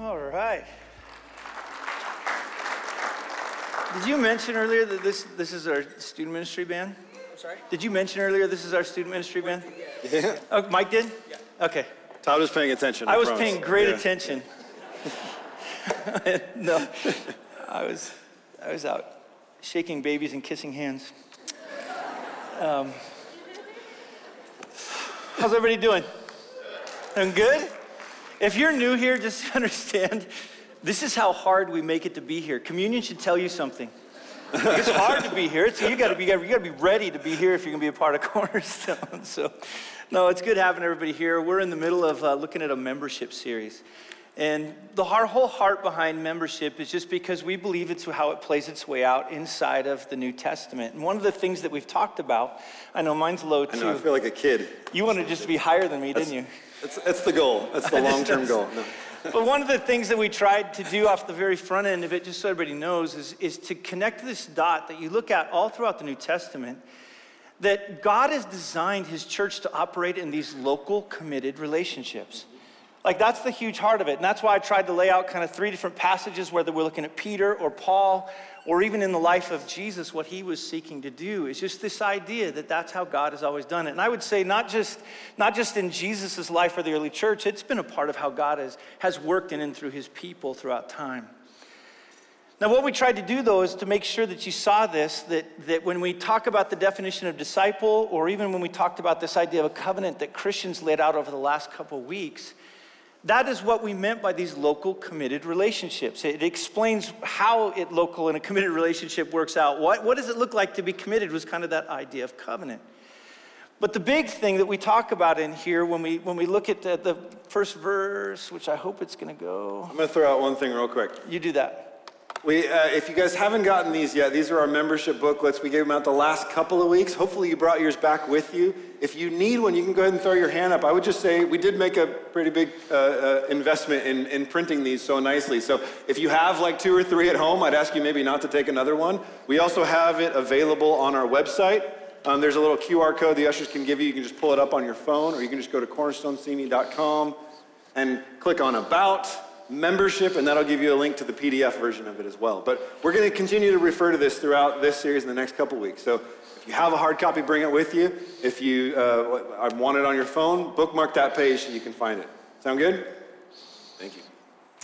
All right. Did you mention earlier that this, this is our student ministry band? I'm sorry? Did you mention earlier this is our student ministry band? Yeah. Oh, Mike did? Yeah. Okay. Todd was paying attention. I was promise. paying great Yeah. attention. no, I was, I was out shaking babies and kissing hands. Um, how's everybody doing? Doing good? If you're new here, just understand this is how hard we make it to be here. Communion should tell you something. Like, it's hard to be here. So you got to be you got to be ready to be here if you're going to be a part of Cornerstone. So, no, it's good having everybody here. We're in the middle of uh, looking at a membership series, and the our whole heart behind membership is just because we believe it's how it plays its way out inside of the New Testament. And one of the things that we've talked about, I know mine's low too. I know, I feel like a kid. You wanted just to be higher than me, didn't you? That's, that's the goal. That's the long term goal. No. But one of the things that we tried to do off the very front end of it, just so everybody knows, is, is to connect this dot that you look at all throughout the New Testament that God has designed his church to operate in these local committed relationships. Like that's the huge heart of it. And that's why I tried to lay out kind of three different passages, whether we're looking at Peter or Paul, or even in the life of Jesus, what he was seeking to do is just this idea that that's how God has always done it. And I would say not just, not just in Jesus' life or the early church, it's been a part of how God has, has worked in and through his people throughout time. Now, what we tried to do, though, is to make sure that you saw this that, that when we talk about the definition of disciple, or even when we talked about this idea of a covenant that Christians laid out over the last couple of weeks, that is what we meant by these local committed relationships. It explains how it local and a committed relationship works out. What, what does it look like to be committed was kind of that idea of covenant. But the big thing that we talk about in here when we, when we look at the, the first verse, which I hope it's going to go, I'm going to throw out one thing real quick. you do that. We, uh, if you guys haven't gotten these yet, these are our membership booklets. We gave them out the last couple of weeks. Hopefully, you brought yours back with you. If you need one, you can go ahead and throw your hand up. I would just say we did make a pretty big uh, uh, investment in, in printing these so nicely. So if you have like two or three at home, I'd ask you maybe not to take another one. We also have it available on our website. Um, there's a little QR code the ushers can give you. You can just pull it up on your phone, or you can just go to cornerstonecd.com and click on About membership, and that'll give you a link to the PDF version of it as well. But we're going to continue to refer to this throughout this series in the next couple weeks. So if you have a hard copy, bring it with you. If you uh, want it on your phone, bookmark that page and you can find it. Sound good? Thank you.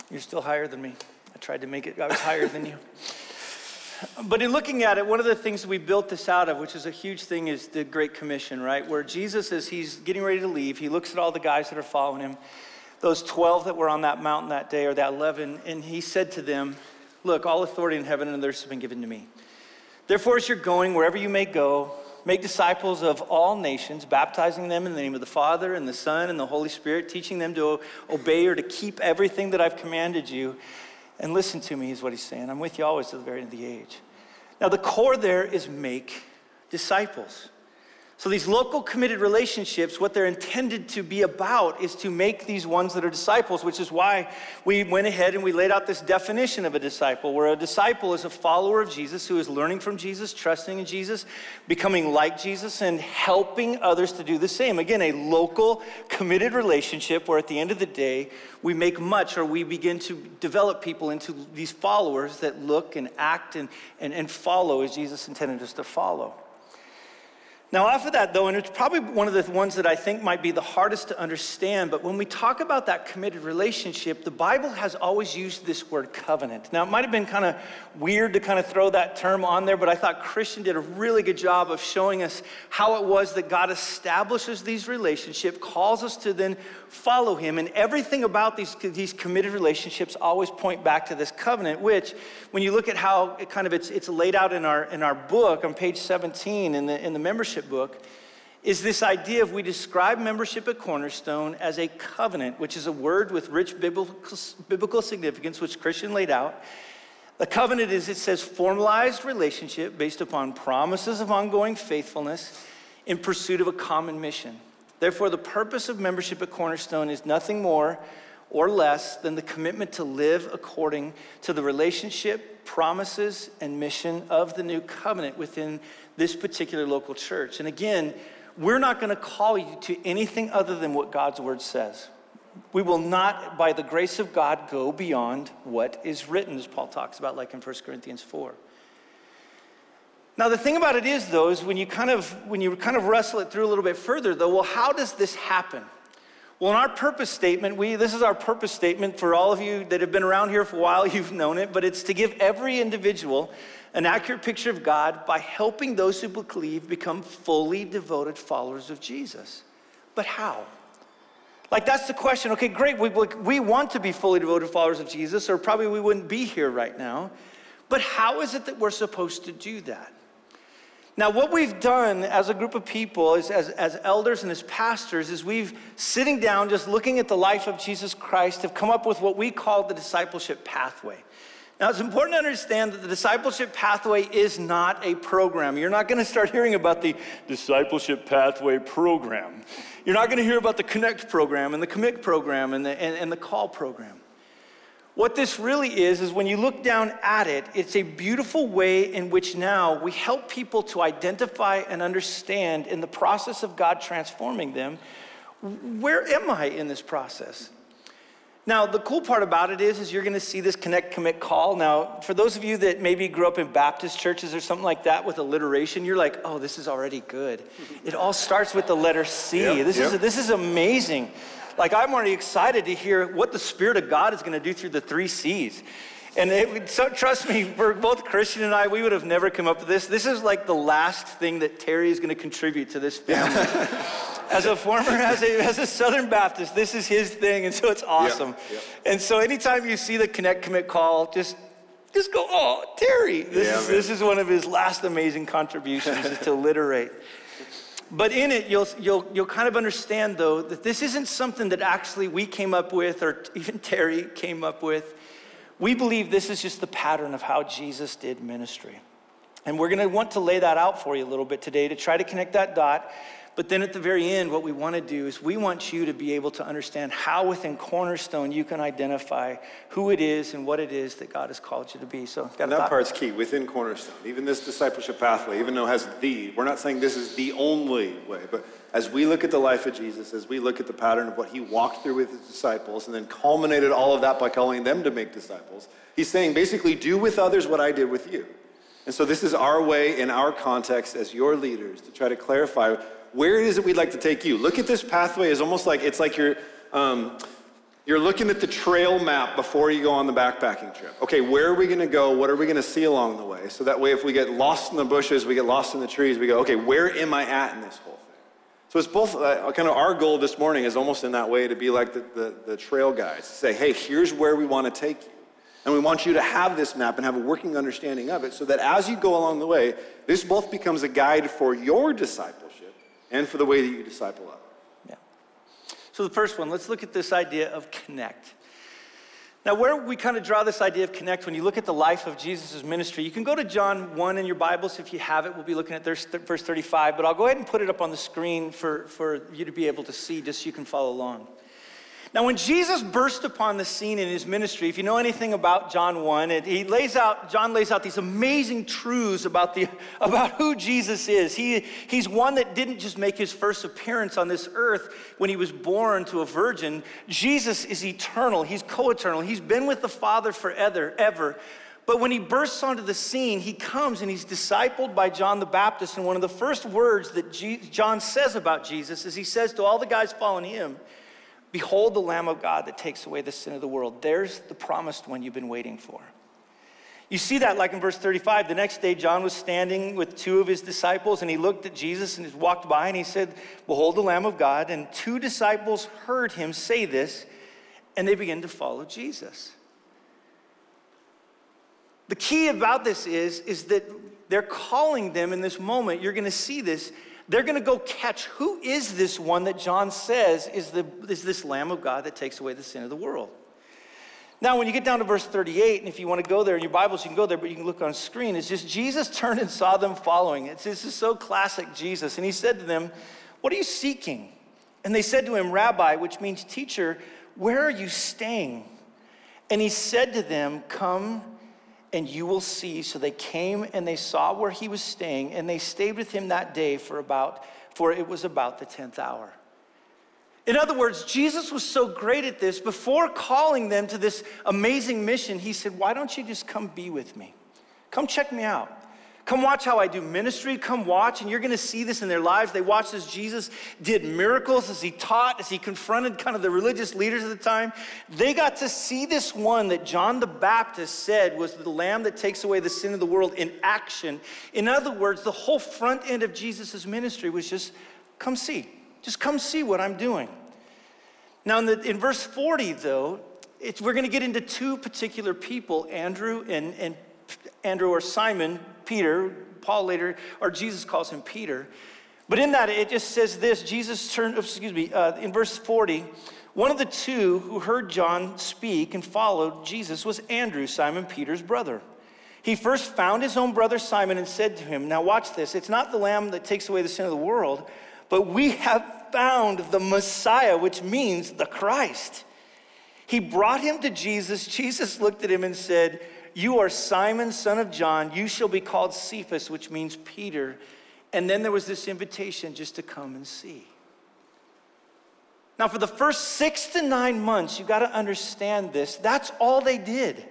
You're still higher than me. I tried to make it, I was higher than you. But in looking at it, one of the things we built this out of, which is a huge thing, is the Great Commission, right? Where Jesus, as he's getting ready to leave, he looks at all the guys that are following him, those 12 that were on that mountain that day, or that 11, and he said to them, Look, all authority in heaven and earth has been given to me. Therefore, as you're going, wherever you may go, make disciples of all nations, baptizing them in the name of the Father and the Son and the Holy Spirit, teaching them to obey or to keep everything that I've commanded you. And listen to me, is what he's saying. I'm with you always to the very end of the age. Now, the core there is make disciples. So, these local committed relationships, what they're intended to be about is to make these ones that are disciples, which is why we went ahead and we laid out this definition of a disciple, where a disciple is a follower of Jesus who is learning from Jesus, trusting in Jesus, becoming like Jesus, and helping others to do the same. Again, a local committed relationship where at the end of the day, we make much or we begin to develop people into these followers that look and act and, and, and follow as Jesus intended us to follow. Now, off of that, though, and it's probably one of the ones that I think might be the hardest to understand, but when we talk about that committed relationship, the Bible has always used this word covenant. Now, it might have been kind of weird to kind of throw that term on there, but I thought Christian did a really good job of showing us how it was that God establishes these relationships, calls us to then follow Him, and everything about these, these committed relationships always point back to this covenant, which, when you look at how it kind of it's, it's laid out in our, in our book on page 17 in the, in the membership book is this idea of we describe membership at Cornerstone as a covenant, which is a word with rich biblical, biblical significance, which Christian laid out. The covenant is, it says, formalized relationship based upon promises of ongoing faithfulness in pursuit of a common mission. Therefore, the purpose of membership at Cornerstone is nothing more or less than the commitment to live according to the relationship, promises, and mission of the new covenant within this particular local church. And again, we're not going to call you to anything other than what God's word says. We will not, by the grace of God, go beyond what is written, as Paul talks about, like in 1 Corinthians 4. Now, the thing about it is, though, is when you kind of when you kind of wrestle it through a little bit further, though, well, how does this happen? Well, in our purpose statement, we this is our purpose statement for all of you that have been around here for a while, you've known it, but it's to give every individual an accurate picture of God by helping those who believe become fully devoted followers of Jesus. But how? Like, that's the question. Okay, great. We, we want to be fully devoted followers of Jesus, or probably we wouldn't be here right now. But how is it that we're supposed to do that? Now, what we've done as a group of people, as, as, as, elders and as pastors, is we've sitting down, just looking at the life of Jesus Christ, have come up with what we call the discipleship pathway. Now, it's important to understand that the discipleship pathway is not a program. You're not going to start hearing about the discipleship pathway program. You're not going to hear about the Connect program and the Commit program and the, and, and the Call program. What this really is, is when you look down at it, it's a beautiful way in which now we help people to identify and understand in the process of God transforming them where am I in this process? Now, the cool part about it is, is you're going to see this connect, commit, call. Now, for those of you that maybe grew up in Baptist churches or something like that with alliteration, you're like, oh, this is already good. It all starts with the letter C. Yep, this, yep. Is, this is amazing. Like, I'm already excited to hear what the Spirit of God is going to do through the three C's. And it, so trust me, for both Christian and I, we would have never come up with this. This is like the last thing that Terry is going to contribute to this family. as a former, as a, as a Southern Baptist, this is his thing, and so it's awesome. Yep, yep. And so anytime you see the connect commit call, just just go, oh, Terry. This, yeah, is, this is one of his last amazing contributions is to literate. But in it, you'll, you'll, you'll kind of understand, though, that this isn't something that actually we came up with or even Terry came up with. We believe this is just the pattern of how Jesus did ministry. And we're going to want to lay that out for you a little bit today to try to connect that dot but then at the very end, what we want to do is we want you to be able to understand how within Cornerstone you can identify who it is and what it is that God has called you to be. So and that part's key within Cornerstone. Even this discipleship pathway, even though it has the, we're not saying this is the only way, but as we look at the life of Jesus, as we look at the pattern of what he walked through with his disciples and then culminated all of that by calling them to make disciples, he's saying basically, do with others what I did with you. And so this is our way in our context as your leaders to try to clarify where is that we'd like to take you? Look at this pathway as almost like it's like you're um, you're looking at the trail map before you go on the backpacking trip. Okay, where are we going to go? What are we going to see along the way? So that way, if we get lost in the bushes, we get lost in the trees, we go, okay, where am I at in this whole thing? So it's both uh, kind of our goal this morning is almost in that way to be like the, the, the trail guides. Say, hey, here's where we want to take you. And we want you to have this map and have a working understanding of it so that as you go along the way, this both becomes a guide for your disciples and for the way that you disciple others. Yeah. So, the first one, let's look at this idea of connect. Now, where we kind of draw this idea of connect, when you look at the life of Jesus' ministry, you can go to John 1 in your Bibles if you have it. We'll be looking at verse 35, but I'll go ahead and put it up on the screen for, for you to be able to see just so you can follow along. Now, when Jesus burst upon the scene in his ministry, if you know anything about John 1, it, he lays out, John lays out these amazing truths about, the, about who Jesus is. He, he's one that didn't just make his first appearance on this earth when he was born to a virgin. Jesus is eternal, he's co eternal, he's been with the Father forever. Ever. But when he bursts onto the scene, he comes and he's discipled by John the Baptist. And one of the first words that John says about Jesus is he says to all the guys following him, Behold the Lamb of God that takes away the sin of the world. There's the promised one you've been waiting for. You see that like in verse 35. The next day, John was standing with two of his disciples, and he looked at Jesus and he walked by and he said, Behold the Lamb of God. And two disciples heard him say this, and they began to follow Jesus. The key about this is, is that they're calling them in this moment. You're going to see this they're going to go catch who is this one that John says is, the, is this Lamb of God that takes away the sin of the world. Now, when you get down to verse 38, and if you want to go there in your Bibles, you can go there, but you can look on screen. It's just Jesus turned and saw them following. It's, this is so classic Jesus. And he said to them, What are you seeking? And they said to him, Rabbi, which means teacher, where are you staying? And he said to them, Come and you will see. So they came and they saw where he was staying, and they stayed with him that day for about, for it was about the 10th hour. In other words, Jesus was so great at this, before calling them to this amazing mission, he said, Why don't you just come be with me? Come check me out. Come watch how I do ministry. Come watch, and you're going to see this in their lives. They watched as Jesus did miracles, as he taught, as he confronted kind of the religious leaders of the time. They got to see this one that John the Baptist said was the lamb that takes away the sin of the world in action. In other words, the whole front end of Jesus' ministry was just come see. Just come see what I'm doing. Now, in, the, in verse 40, though, we're going to get into two particular people, Andrew and, and Andrew or Simon, Peter, Paul later, or Jesus calls him Peter. But in that, it just says this Jesus turned, excuse me, uh, in verse 40, one of the two who heard John speak and followed Jesus was Andrew, Simon Peter's brother. He first found his own brother Simon and said to him, Now watch this, it's not the lamb that takes away the sin of the world but we have found the Messiah, which means the Christ. He brought him to Jesus. Jesus looked at him and said, You are Simon, son of John. You shall be called Cephas, which means Peter. And then there was this invitation just to come and see. Now, for the first six to nine months, you got to understand this. That's all they did.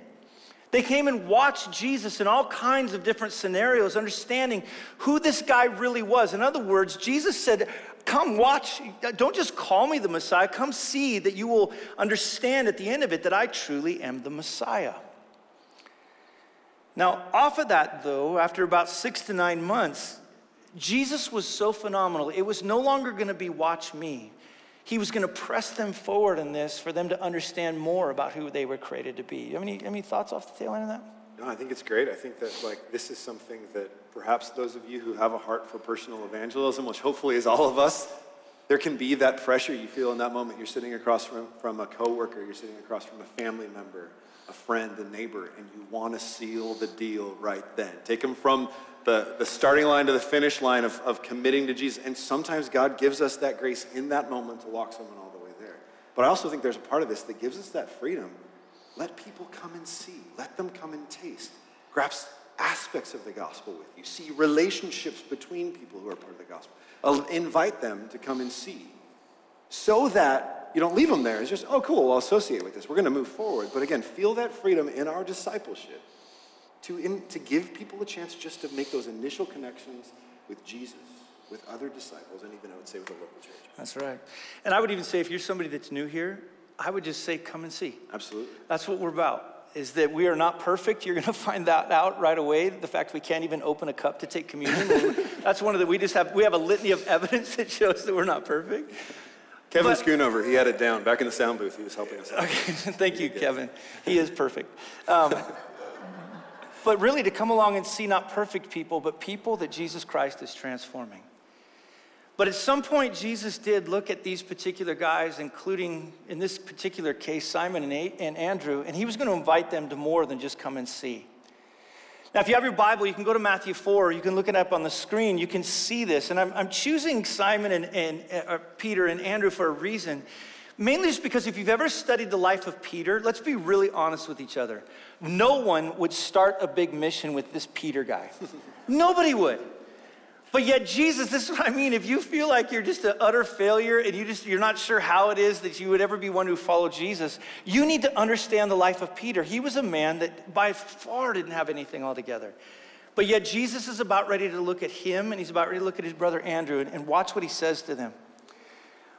They came and watched Jesus in all kinds of different scenarios, understanding who this guy really was. In other words, Jesus said, Come watch, don't just call me the Messiah, come see that you will understand at the end of it that I truly am the Messiah. Now, off of that, though, after about six to nine months, Jesus was so phenomenal. It was no longer going to be watch me. He was going to press them forward in this for them to understand more about who they were created to be. You have any, any thoughts off the tail end of that? No, I think it's great. I think that like this is something that perhaps those of you who have a heart for personal evangelism, which hopefully is all of us, there can be that pressure you feel in that moment. You're sitting across from, from a coworker, you're sitting across from a family member, a friend, a neighbor, and you want to seal the deal right then. Take them from the, the starting line to the finish line of, of committing to Jesus. And sometimes God gives us that grace in that moment to walk someone all the way there. But I also think there's a part of this that gives us that freedom. Let people come and see, let them come and taste. Grasp aspects of the gospel with you, see relationships between people who are part of the gospel. I'll invite them to come and see so that you don't leave them there. It's just, oh, cool, I'll associate with this. We're going to move forward. But again, feel that freedom in our discipleship to, in, to give people a chance just to make those initial connections with Jesus, with other disciples, and even I would say with the local church. That's right. And I would even say if you're somebody that's new here, I would just say come and see. Absolutely. That's what we're about. Is that we are not perfect. You're going to find that out right away. The fact we can't even open a cup to take communion. that's one of the, we just have, we have a litany of evidence that shows that we're not perfect. Kevin but, Schoonover, he had it down. Back in the sound booth, he was helping us out. Okay, thank you, Kevin. He is perfect. Um, but really to come along and see not perfect people, but people that Jesus Christ is transforming. But at some point, Jesus did look at these particular guys, including in this particular case, Simon and Andrew, and he was going to invite them to more than just come and see. Now, if you have your Bible, you can go to Matthew 4, you can look it up on the screen, you can see this. And I'm, I'm choosing Simon and, and uh, Peter and Andrew for a reason. Mainly just because if you've ever studied the life of Peter, let's be really honest with each other. No one would start a big mission with this Peter guy. Nobody would. But yet Jesus, this is what I mean. If you feel like you're just an utter failure and you just you're not sure how it is that you would ever be one who followed Jesus, you need to understand the life of Peter. He was a man that by far didn't have anything altogether. But yet Jesus is about ready to look at him and he's about ready to look at his brother Andrew and, and watch what he says to them.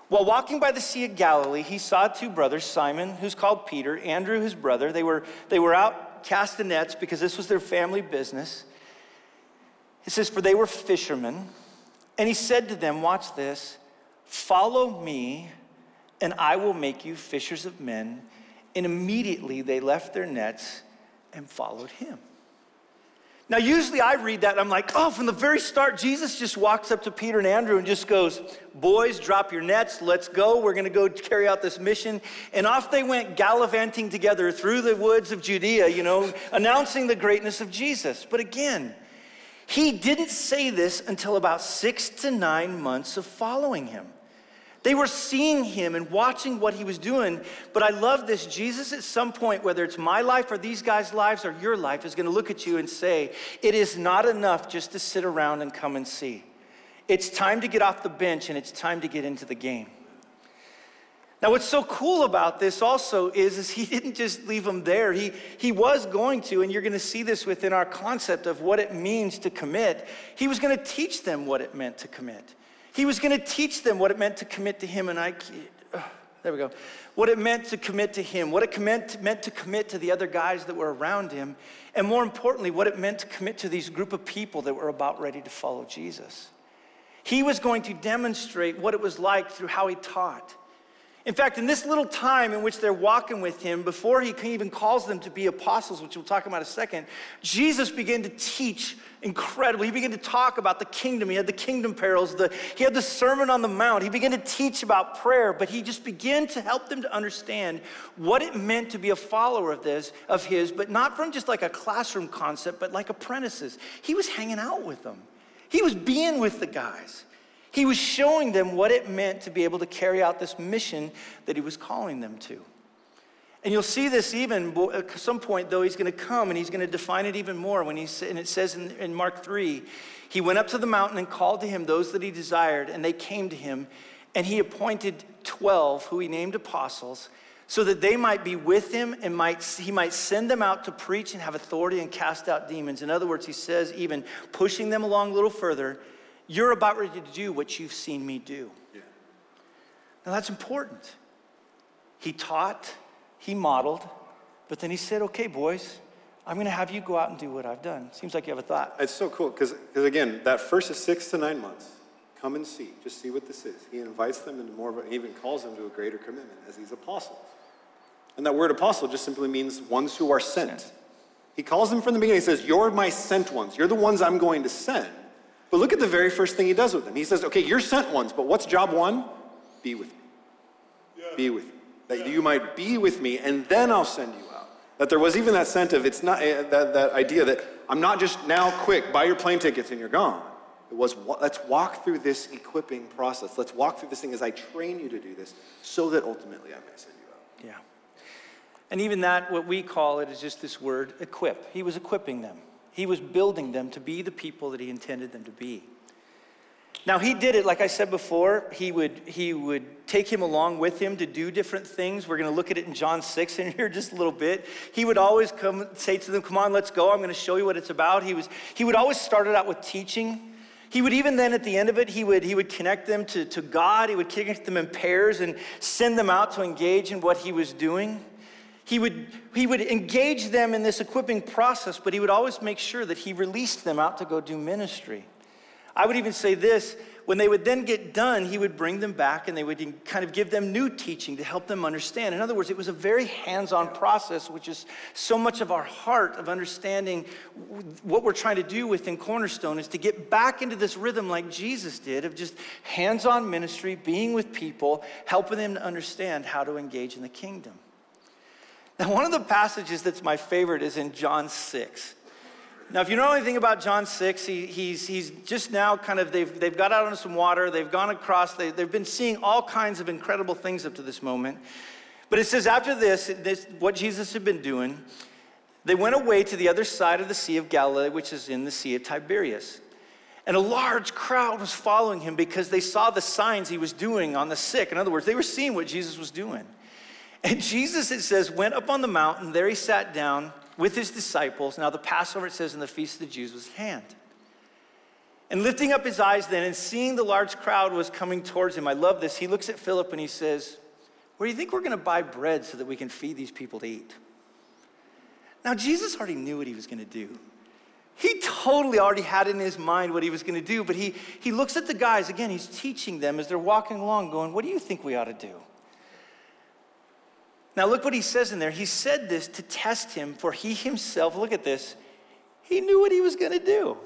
While walking by the Sea of Galilee, he saw two brothers, Simon, who's called Peter, Andrew, his brother. They were, they were out casting nets because this was their family business. It says, For they were fishermen. And he said to them, Watch this, follow me, and I will make you fishers of men. And immediately they left their nets and followed him. Now, usually I read that and I'm like, oh, from the very start, Jesus just walks up to Peter and Andrew and just goes, Boys, drop your nets, let's go. We're gonna go carry out this mission. And off they went gallivanting together through the woods of Judea, you know, announcing the greatness of Jesus. But again, he didn't say this until about six to nine months of following him. They were seeing him and watching what he was doing. But I love this. Jesus, at some point, whether it's my life or these guys' lives or your life, is going to look at you and say, It is not enough just to sit around and come and see. It's time to get off the bench and it's time to get into the game. Now, what's so cool about this also is, is he didn't just leave them there. He, he was going to, and you're going to see this within our concept of what it means to commit. He was going to teach them what it meant to commit. He was going to teach them what it meant to commit to him. And I, there we go. What it meant to commit to him, what it meant, meant to commit to the other guys that were around him, and more importantly, what it meant to commit to these group of people that were about ready to follow Jesus. He was going to demonstrate what it was like through how he taught. In fact, in this little time in which they're walking with him, before he even calls them to be apostles, which we'll talk about in a second, Jesus began to teach incredibly. He began to talk about the kingdom. He had the kingdom parables, the, he had the Sermon on the Mount. He began to teach about prayer, but he just began to help them to understand what it meant to be a follower of this, of his, but not from just like a classroom concept, but like apprentices. He was hanging out with them. He was being with the guys. He was showing them what it meant to be able to carry out this mission that he was calling them to. And you'll see this even at some point, though, he's going to come and he's going to define it even more. When he, and it says in, in Mark 3, he went up to the mountain and called to him those that he desired, and they came to him. And he appointed 12, who he named apostles, so that they might be with him and might, he might send them out to preach and have authority and cast out demons. In other words, he says, even pushing them along a little further, you're about ready to do what you've seen me do. Yeah. Now that's important. He taught, he modeled, but then he said, okay, boys, I'm going to have you go out and do what I've done. Seems like you have a thought. It's so cool because, again, that first is six to nine months. Come and see. Just see what this is. He invites them into more of a, he even calls them to a greater commitment as these apostles. And that word apostle just simply means ones who are sent. sent. He calls them from the beginning. He says, You're my sent ones. You're the ones I'm going to send. But look at the very first thing he does with them. He says, Okay, you're sent ones, but what's job one? Be with me. Yeah. Be with me. That yeah. you might be with me, and then I'll send you out. That there was even that sense of, it's not uh, that, that idea that I'm not just now quick, buy your plane tickets and you're gone. It was, let's walk through this equipping process. Let's walk through this thing as I train you to do this so that ultimately I may send you out. Yeah. And even that, what we call it, is just this word equip. He was equipping them. He was building them to be the people that he intended them to be. Now he did it, like I said before, he would, he would take him along with him to do different things. We're going to look at it in John 6 in here just a little bit. He would always come say to them, Come on, let's go. I'm going to show you what it's about. He, was, he would always start it out with teaching. He would even then at the end of it, he would, he would connect them to, to God. He would connect them in pairs and send them out to engage in what he was doing. He would, he would engage them in this equipping process, but he would always make sure that he released them out to go do ministry. I would even say this when they would then get done, he would bring them back and they would kind of give them new teaching to help them understand. In other words, it was a very hands on process, which is so much of our heart of understanding what we're trying to do within Cornerstone is to get back into this rhythm like Jesus did of just hands on ministry, being with people, helping them to understand how to engage in the kingdom. Now, one of the passages that's my favorite is in John 6. Now, if you know anything about John 6, he, he's, he's just now kind of, they've, they've got out on some water, they've gone across, they, they've been seeing all kinds of incredible things up to this moment. But it says, after this, this, what Jesus had been doing, they went away to the other side of the Sea of Galilee, which is in the Sea of Tiberias. And a large crowd was following him because they saw the signs he was doing on the sick. In other words, they were seeing what Jesus was doing. And Jesus, it says, went up on the mountain. There he sat down with his disciples. Now, the Passover, it says, in the feast of the Jews was at hand. And lifting up his eyes then and seeing the large crowd was coming towards him, I love this. He looks at Philip and he says, Where do you think we're going to buy bread so that we can feed these people to eat? Now, Jesus already knew what he was going to do. He totally already had in his mind what he was going to do, but he, he looks at the guys, again, he's teaching them as they're walking along, going, What do you think we ought to do? Now, look what he says in there. He said this to test him, for he himself, look at this, he knew what he was going to do.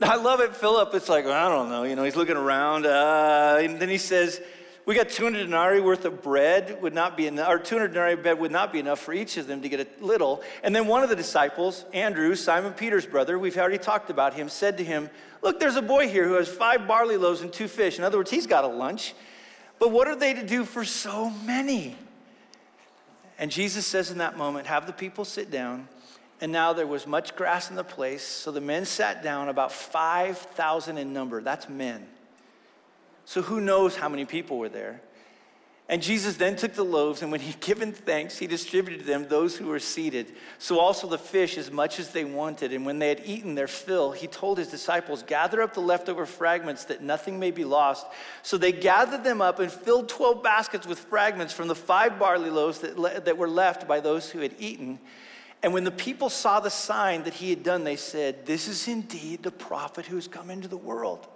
Now, I love it, Philip. It's like, well, I don't know. You know, he's looking around. Uh, and then he says, We got 200 denarii worth of bread, would not be enough, or 200 denarii bread would not be enough for each of them to get a little. And then one of the disciples, Andrew, Simon Peter's brother, we've already talked about him, said to him, Look, there's a boy here who has five barley loaves and two fish. In other words, he's got a lunch. But what are they to do for so many? And Jesus says in that moment, Have the people sit down. And now there was much grass in the place. So the men sat down, about 5,000 in number. That's men. So who knows how many people were there? And Jesus then took the loaves, and when he'd given thanks, he distributed them those who were seated. So also the fish, as much as they wanted. And when they had eaten their fill, he told his disciples, Gather up the leftover fragments that nothing may be lost. So they gathered them up and filled 12 baskets with fragments from the five barley loaves that, le- that were left by those who had eaten. And when the people saw the sign that he had done, they said, This is indeed the prophet who has come into the world.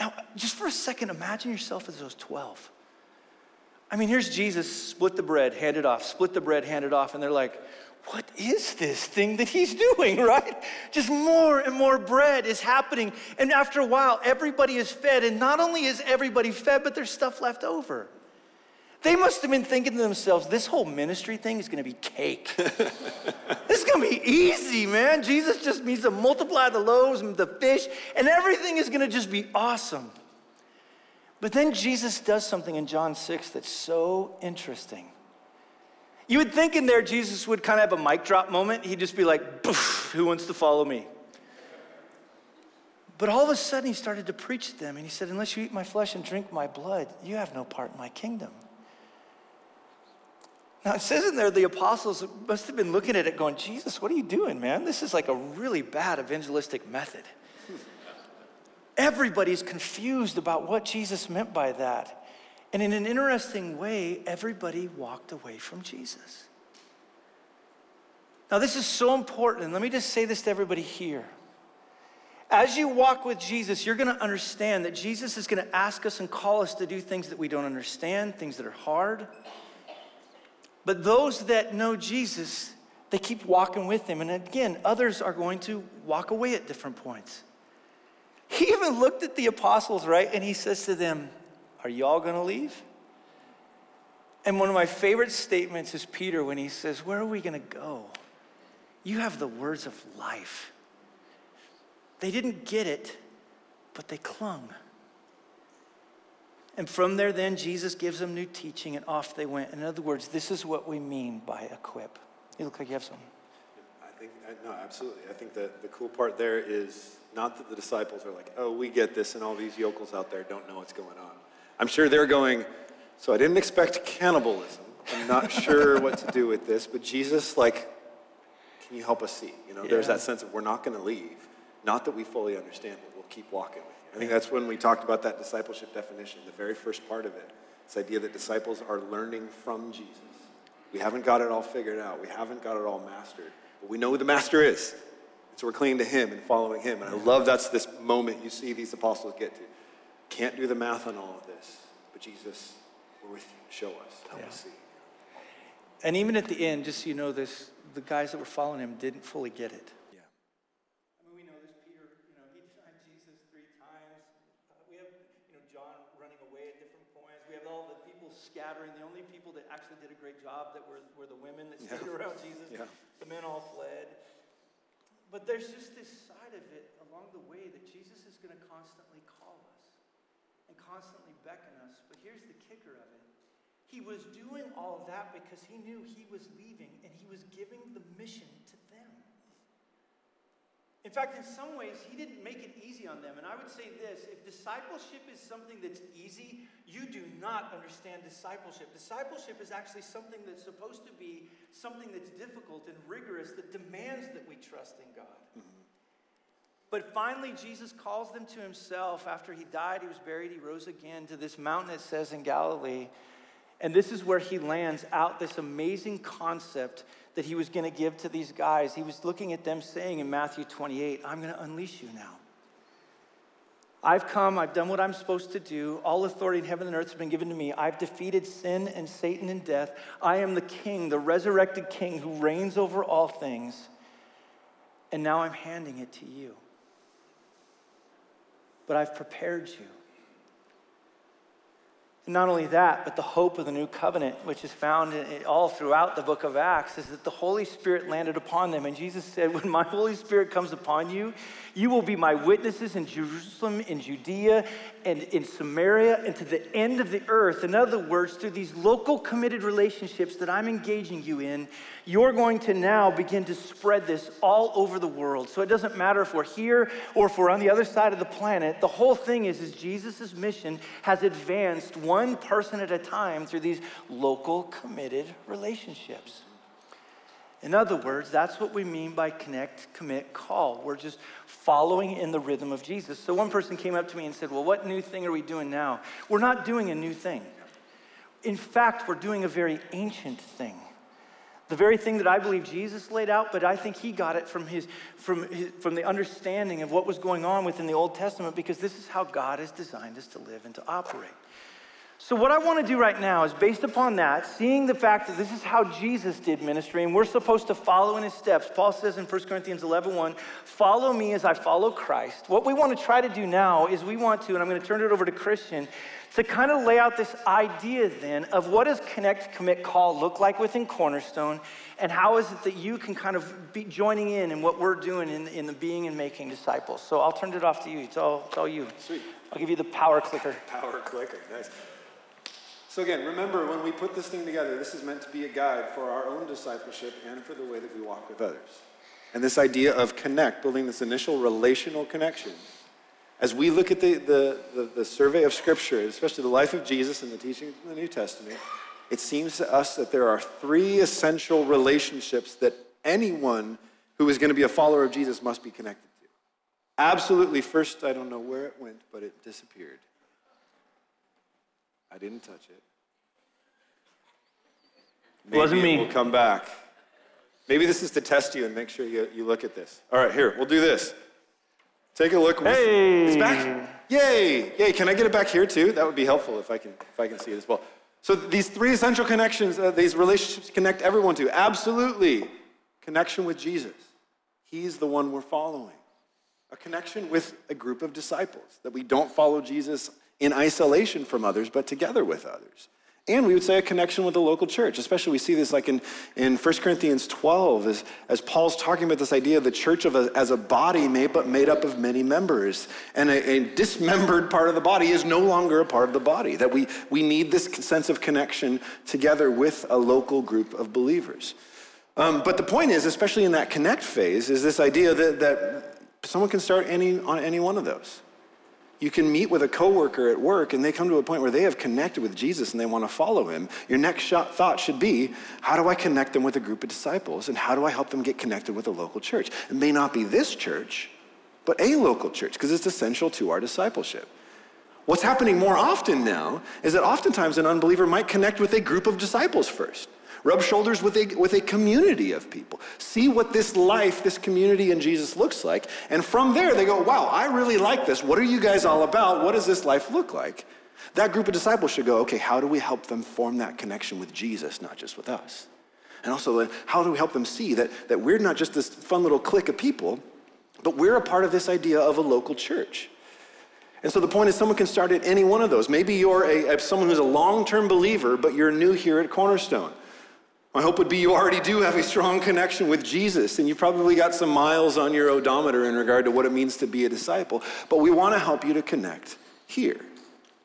Now, just for a second, imagine yourself as those 12. I mean, here's Jesus, split the bread, hand it off, split the bread, hand it off, and they're like, what is this thing that he's doing, right? Just more and more bread is happening. And after a while, everybody is fed. And not only is everybody fed, but there's stuff left over. They must have been thinking to themselves, this whole ministry thing is gonna be cake. this is gonna be easy, man. Jesus just needs to multiply the loaves and the fish, and everything is gonna just be awesome. But then Jesus does something in John 6 that's so interesting. You would think in there Jesus would kind of have a mic drop moment. He'd just be like, who wants to follow me? But all of a sudden he started to preach to them and he said, Unless you eat my flesh and drink my blood, you have no part in my kingdom. Now it says in there the apostles must have been looking at it going, Jesus, what are you doing, man? This is like a really bad evangelistic method. Everybody's confused about what Jesus meant by that. And in an interesting way, everybody walked away from Jesus. Now, this is so important. Let me just say this to everybody here. As you walk with Jesus, you're going to understand that Jesus is going to ask us and call us to do things that we don't understand, things that are hard. But those that know Jesus, they keep walking with him. And again, others are going to walk away at different points. He even looked at the apostles, right? And he says to them, Are y'all going to leave? And one of my favorite statements is Peter when he says, Where are we going to go? You have the words of life. They didn't get it, but they clung. And from there, then, Jesus gives them new teaching, and off they went. In other words, this is what we mean by equip. You look like you have something. I think, no, absolutely. I think that the cool part there is not that the disciples are like, oh, we get this, and all these yokels out there don't know what's going on. I'm sure they're going, so I didn't expect cannibalism. I'm not sure what to do with this, but Jesus, like, can you help us see? You know, yeah. there's that sense of we're not going to leave. Not that we fully understand, but we'll keep walking with you. I think that's when we talked about that discipleship definition, the very first part of it. This idea that disciples are learning from Jesus. We haven't got it all figured out. We haven't got it all mastered. But we know who the master is. And so we're clinging to him and following him. And I love that's this moment you see these apostles get to. Can't do the math on all of this, but Jesus, we're with you. Show us. Help yeah. us see. And even at the end, just so you know this, the guys that were following him didn't fully get it. Yeah. I mean, we know this. Peter, you know, he denied Jesus three times. Uh, we have, you know, John running away at different points. We have all the people scattering. The only people that actually did a great job that were, were the women that stayed yeah. around Jesus. Yeah. The men all fled. But there's just this side of it along the way that Jesus is going to constantly call us and constantly beckon us. But here's the kicker of it He was doing all that because he knew he was leaving and he was giving the mission to in fact, in some ways, he didn't make it easy on them. And I would say this if discipleship is something that's easy, you do not understand discipleship. Discipleship is actually something that's supposed to be something that's difficult and rigorous that demands that we trust in God. Mm-hmm. But finally, Jesus calls them to himself. After he died, he was buried, he rose again to this mountain, it says in Galilee. And this is where he lands out this amazing concept that he was going to give to these guys. He was looking at them saying in Matthew 28, I'm going to unleash you now. I've come, I've done what I'm supposed to do. All authority in heaven and earth has been given to me. I've defeated sin and Satan and death. I am the king, the resurrected king who reigns over all things. And now I'm handing it to you. But I've prepared you. And not only that, but the hope of the new covenant, which is found all throughout the book of Acts, is that the Holy Spirit landed upon them. And Jesus said, When my Holy Spirit comes upon you, you will be my witnesses in Jerusalem, in Judea, and in Samaria, and to the end of the earth. In other words, through these local committed relationships that I'm engaging you in, you're going to now begin to spread this all over the world. So it doesn't matter if we're here or if we're on the other side of the planet. The whole thing is, is Jesus' mission has advanced one person at a time through these local committed relationships. In other words, that's what we mean by connect, commit, call. We're just following in the rhythm of Jesus. So one person came up to me and said, Well, what new thing are we doing now? We're not doing a new thing. In fact, we're doing a very ancient thing. The very thing that I believe Jesus laid out, but I think he got it from, his, from, his, from the understanding of what was going on within the Old Testament because this is how God has designed us to live and to operate. So, what I want to do right now is based upon that, seeing the fact that this is how Jesus did ministry and we're supposed to follow in his steps. Paul says in 1 Corinthians 11 1, follow me as I follow Christ. What we want to try to do now is we want to, and I'm going to turn it over to Christian, to kind of lay out this idea then of what does connect, commit, call look like within Cornerstone, and how is it that you can kind of be joining in in what we're doing in, in the being and making disciples. So, I'll turn it off to you. It's all, it's all you. Sweet. I'll give you the power clicker. Power clicker, nice. So, again, remember when we put this thing together, this is meant to be a guide for our own discipleship and for the way that we walk with others. And this idea of connect, building this initial relational connection. As we look at the, the, the, the survey of Scripture, especially the life of Jesus and the teachings of the New Testament, it seems to us that there are three essential relationships that anyone who is going to be a follower of Jesus must be connected to. Absolutely, first, I don't know where it went, but it disappeared. I didn't touch it. Maybe Wasn't me. It will come back. Maybe this is to test you and make sure you, you look at this. All right, here, we'll do this. Take a look. Hey! It's back. Yay! Yay! Can I get it back here too? That would be helpful if I can if I can see it as well. So these three essential connections, uh, these relationships connect everyone to. Absolutely, connection with Jesus. He's the one we're following. A connection with a group of disciples that we don't follow Jesus in isolation from others, but together with others. And we would say a connection with the local church, especially we see this like in, in 1 Corinthians 12, as, as Paul's talking about this idea of the church of a, as a body made, but made up of many members. And a, a, dismembered part of the body is no longer a part of the body, that we, we need this sense of connection together with a local group of believers. Um, but the point is, especially in that connect phase, is this idea that, that someone can start any, on any one of those. You can meet with a coworker at work and they come to a point where they have connected with Jesus and they want to follow him. Your next shot, thought should be how do I connect them with a group of disciples and how do I help them get connected with a local church? It may not be this church, but a local church because it's essential to our discipleship. What's happening more often now is that oftentimes an unbeliever might connect with a group of disciples first. Rub shoulders with a, with a community of people. See what this life, this community in Jesus looks like. And from there, they go, wow, I really like this. What are you guys all about? What does this life look like? That group of disciples should go, okay, how do we help them form that connection with Jesus, not just with us? And also, how do we help them see that, that we're not just this fun little clique of people, but we're a part of this idea of a local church? And so the point is, someone can start at any one of those. Maybe you're a, someone who's a long term believer, but you're new here at Cornerstone. My hope would be you already do have a strong connection with Jesus, and you probably got some miles on your odometer in regard to what it means to be a disciple. But we want to help you to connect here.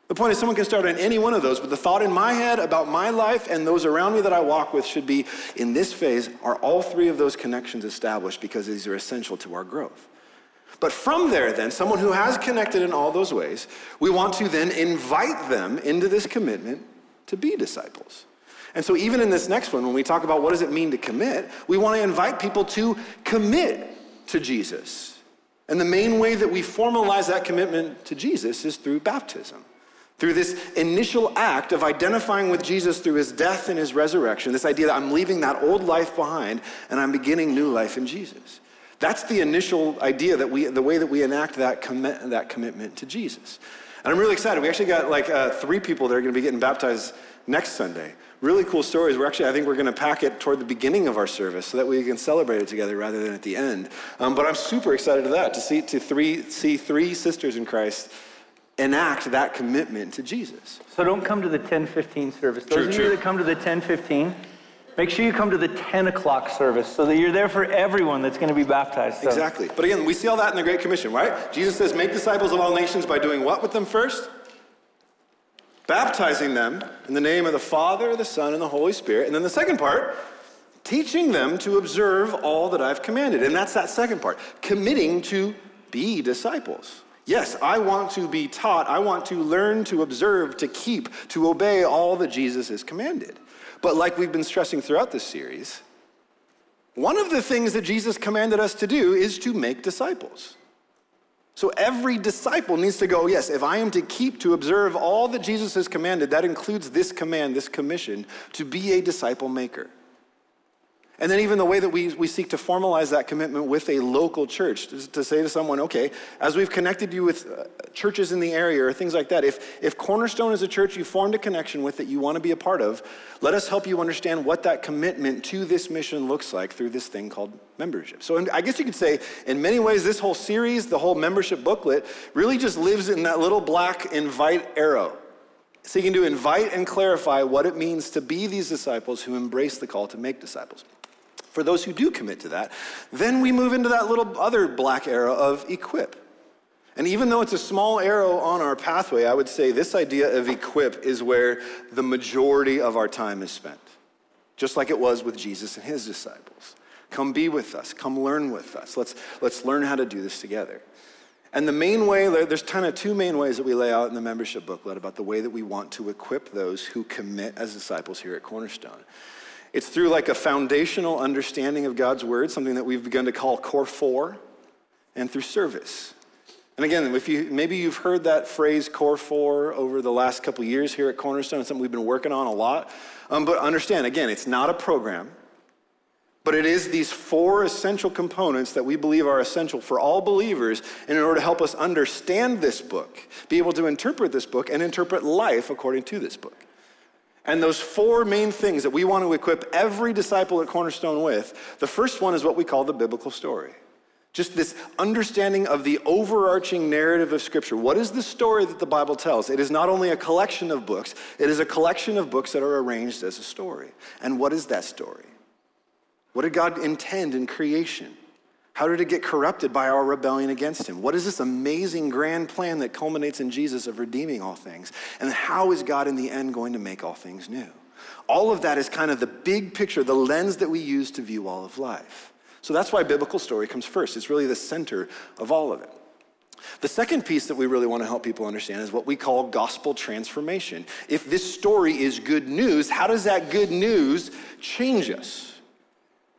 The point is, someone can start on any one of those, but the thought in my head about my life and those around me that I walk with should be in this phase, are all three of those connections established because these are essential to our growth? But from there, then, someone who has connected in all those ways, we want to then invite them into this commitment to be disciples. And so, even in this next one, when we talk about what does it mean to commit, we want to invite people to commit to Jesus. And the main way that we formalize that commitment to Jesus is through baptism. Through this initial act of identifying with Jesus through his death and his resurrection, this idea that I'm leaving that old life behind and I'm beginning new life in Jesus. That's the initial idea that we, the way that we enact that, that commitment to Jesus. And I'm really excited. We actually got like uh, three people that are going to be getting baptized next Sunday really cool stories. We're actually, I think we're going to pack it toward the beginning of our service so that we can celebrate it together rather than at the end. Um, but I'm super excited to that, to see, to three, see three sisters in Christ enact that commitment to Jesus. So don't come to the 1015 service. Those True, of true. you that come to the 1015, make sure you come to the 10 o'clock service so that you're there for everyone that's going to be baptized. So. Exactly. But again, we see all that in the Great Commission, right? Jesus says, make disciples of all nations by doing what with them first? Baptizing them in the name of the Father, the Son, and the Holy Spirit. And then the second part, teaching them to observe all that I've commanded. And that's that second part, committing to be disciples. Yes, I want to be taught. I want to learn to observe, to keep, to obey all that Jesus has commanded. But like we've been stressing throughout this series, one of the things that Jesus commanded us to do is to make disciples. So every disciple needs to go, yes, if I am to keep, to observe all that Jesus has commanded, that includes this command, this commission, to be a disciple maker. And then, even the way that we, we seek to formalize that commitment with a local church, to, to say to someone, okay, as we've connected you with uh, churches in the area or things like that, if, if Cornerstone is a church you formed a connection with that you want to be a part of, let us help you understand what that commitment to this mission looks like through this thing called membership. So, I guess you could say, in many ways, this whole series, the whole membership booklet, really just lives in that little black invite arrow seeking to invite and clarify what it means to be these disciples who embrace the call to make disciples for those who do commit to that. Then we move into that little other black arrow of equip. And even though it's a small arrow on our pathway, I would say this idea of equip is where the majority of our time is spent, just like it was with Jesus and his disciples. Come be with us, come learn with us. Let's, let's learn how to do this together. And the main way, there's kind of two main ways that we lay out in the membership booklet about the way that we want to equip those who commit as disciples here at Cornerstone. It's through like a foundational understanding of God's word, something that we've begun to call core four, and through service. And again, if you maybe you've heard that phrase core four over the last couple years here at Cornerstone, something we've been working on a lot. Um, but understand, again, it's not a program, but it is these four essential components that we believe are essential for all believers in order to help us understand this book, be able to interpret this book, and interpret life according to this book. And those four main things that we want to equip every disciple at Cornerstone with the first one is what we call the biblical story. Just this understanding of the overarching narrative of Scripture. What is the story that the Bible tells? It is not only a collection of books, it is a collection of books that are arranged as a story. And what is that story? What did God intend in creation? How did it get corrupted by our rebellion against him? What is this amazing grand plan that culminates in Jesus of redeeming all things? And how is God in the end going to make all things new? All of that is kind of the big picture, the lens that we use to view all of life. So that's why biblical story comes first. It's really the center of all of it. The second piece that we really want to help people understand is what we call gospel transformation. If this story is good news, how does that good news change us?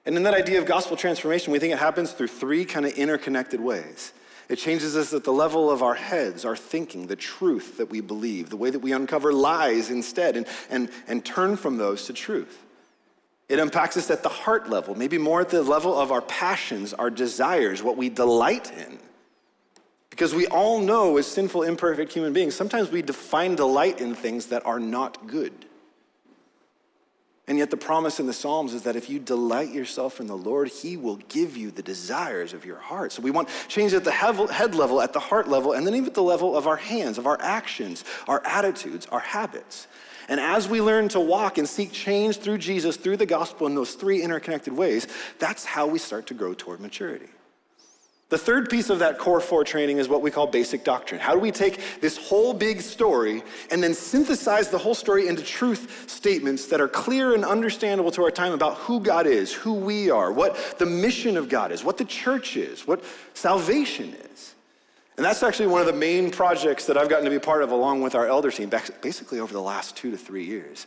And in that idea of gospel transformation, we think it happens through three kind of interconnected ways. It changes us at the level of our heads, our thinking, the truth that we believe, the way that we uncover lies instead and, and, and turn from those to truth. It impacts us at the heart level, maybe more at the level of our passions, our desires, what we delight in. Because we all know, as sinful, imperfect human beings, sometimes we define delight in things that are not good. And yet, the promise in the Psalms is that if you delight yourself in the Lord, He will give you the desires of your heart. So, we want change at the head level, at the heart level, and then even at the level of our hands, of our actions, our attitudes, our habits. And as we learn to walk and seek change through Jesus, through the gospel in those three interconnected ways, that's how we start to grow toward maturity. The third piece of that core four training is what we call basic doctrine. How do we take this whole big story and then synthesize the whole story into truth statements that are clear and understandable to our time about who God is, who we are, what the mission of God is, what the church is, what salvation is? And that's actually one of the main projects that I've gotten to be part of along with our elder team, basically over the last two to three years.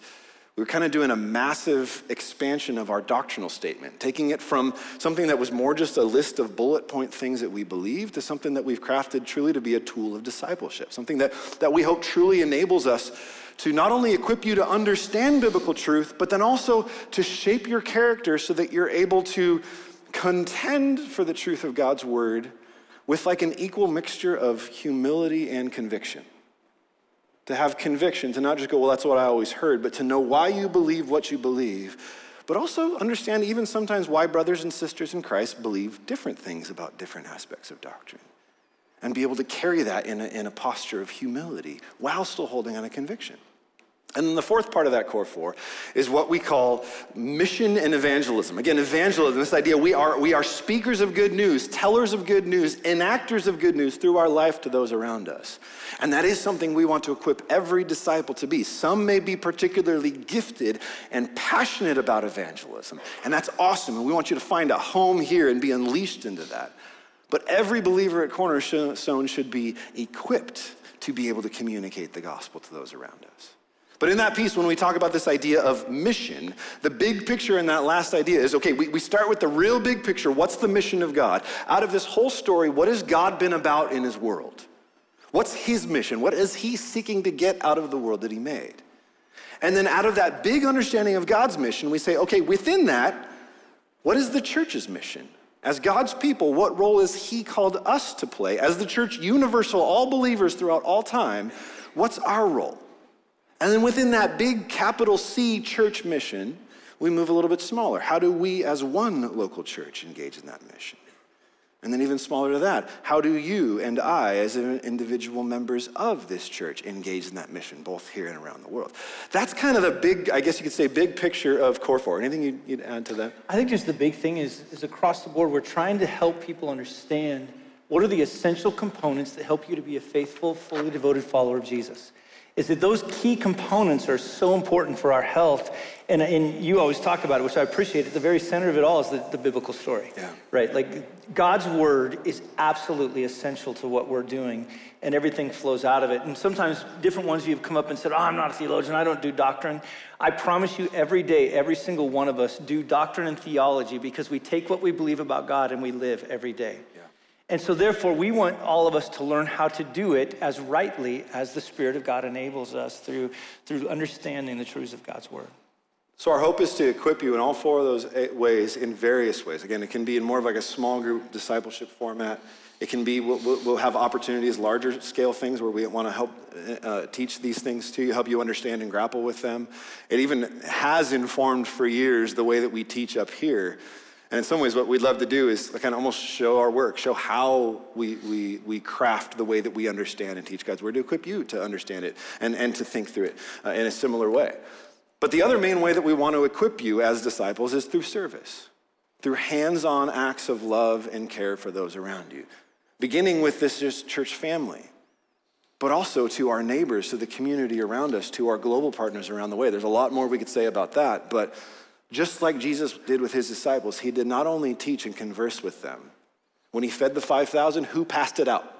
We were kind of doing a massive expansion of our doctrinal statement, taking it from something that was more just a list of bullet point things that we believe to something that we've crafted truly to be a tool of discipleship, something that, that we hope truly enables us to not only equip you to understand biblical truth, but then also to shape your character so that you're able to contend for the truth of God's word with like an equal mixture of humility and conviction to have conviction, to not just go, well, that's what I always heard, but to know why you believe what you believe, but also understand even sometimes why brothers and sisters in Christ believe different things about different aspects of doctrine. And be able to carry that in a, in a posture of humility while still holding on a conviction. And then the fourth part of that core four is what we call mission and evangelism. Again, evangelism, this idea we are, we are speakers of good news, tellers of good news, enactors of good news through our life to those around us. And that is something we want to equip every disciple to be. Some may be particularly gifted and passionate about evangelism, and that's awesome. And we want you to find a home here and be unleashed into that. But every believer at Cornerstone should be equipped to be able to communicate the gospel to those around us. But in that piece, when we talk about this idea of mission, the big picture in that last idea is okay, we, we start with the real big picture. What's the mission of God? Out of this whole story, what has God been about in his world? What's his mission? What is he seeking to get out of the world that he made? And then out of that big understanding of God's mission, we say, okay, within that, what is the church's mission? As God's people, what role is He called us to play? As the church universal, all believers throughout all time, what's our role? And then within that big capital C church mission, we move a little bit smaller. How do we, as one local church, engage in that mission? And then, even smaller to that, how do you and I, as individual members of this church, engage in that mission, both here and around the world? That's kind of the big, I guess you could say, big picture of Core 4. Anything you'd, you'd add to that? I think just the big thing is, is across the board, we're trying to help people understand what are the essential components that help you to be a faithful, fully devoted follower of Jesus is that those key components are so important for our health. And, and you always talk about it, which I appreciate. At the very center of it all is the, the biblical story. Yeah. Right? Like God's word is absolutely essential to what we're doing, and everything flows out of it. And sometimes different ones of you have come up and said, Oh, I'm not a theologian, I don't do doctrine. I promise you, every day, every single one of us do doctrine and theology because we take what we believe about God and we live every day. And so, therefore, we want all of us to learn how to do it as rightly as the Spirit of God enables us through, through understanding the truths of God's Word. So, our hope is to equip you in all four of those ways in various ways. Again, it can be in more of like a small group discipleship format. It can be, we'll, we'll have opportunities, larger scale things where we want to help uh, teach these things to you, help you understand and grapple with them. It even has informed for years the way that we teach up here. And in some ways, what we'd love to do is kind of almost show our work, show how we, we, we craft the way that we understand and teach God's word to equip you to understand it and, and to think through it uh, in a similar way. But the other main way that we want to equip you as disciples is through service, through hands on acts of love and care for those around you, beginning with this church family but also to our neighbors, to the community around us, to our global partners around the way. There's a lot more we could say about that, but just like Jesus did with his disciples, he did not only teach and converse with them. When he fed the 5,000, who passed it out?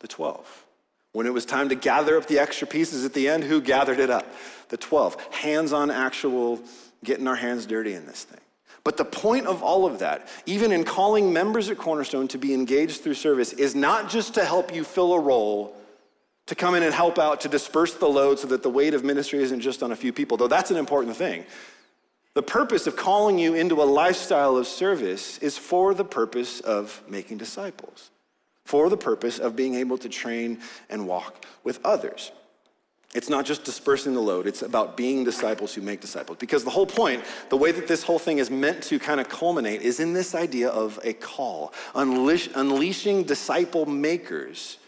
The 12. When it was time to gather up the extra pieces at the end, who gathered it up? The 12. Hands on actual getting our hands dirty in this thing. But the point of all of that, even in calling members at Cornerstone to be engaged through service, is not just to help you fill a role, to come in and help out, to disperse the load so that the weight of ministry isn't just on a few people, though that's an important thing. The purpose of calling you into a lifestyle of service is for the purpose of making disciples, for the purpose of being able to train and walk with others. It's not just dispersing the load, it's about being disciples who make disciples. Because the whole point, the way that this whole thing is meant to kind of culminate, is in this idea of a call, unleash, unleashing disciple makers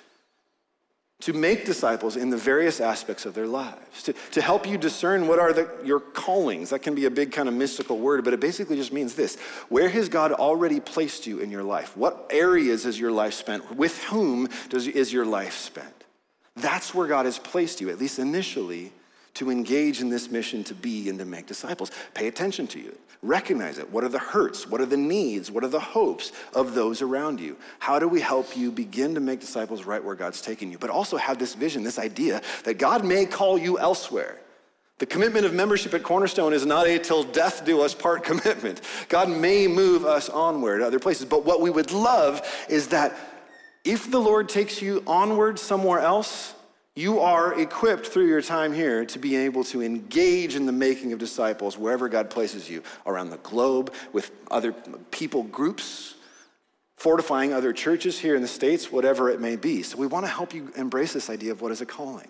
to make disciples in the various aspects of their lives, to, to help you discern what are the, your callings. That can be a big kind of mystical word, but it basically just means this Where has God already placed you in your life? What areas is your life spent? With whom does, is your life spent? That's where God has placed you, at least initially, to engage in this mission to be and to make disciples. Pay attention to you. Recognize it. What are the hurts? What are the needs? What are the hopes of those around you? How do we help you begin to make disciples right where God's taking you? But also have this vision, this idea that God may call you elsewhere. The commitment of membership at Cornerstone is not a till death do us part commitment. God may move us onward to other places. But what we would love is that if the Lord takes you onward somewhere else, you are equipped through your time here to be able to engage in the making of disciples wherever God places you around the globe with other people groups, fortifying other churches here in the States, whatever it may be. So we want to help you embrace this idea of what is a calling.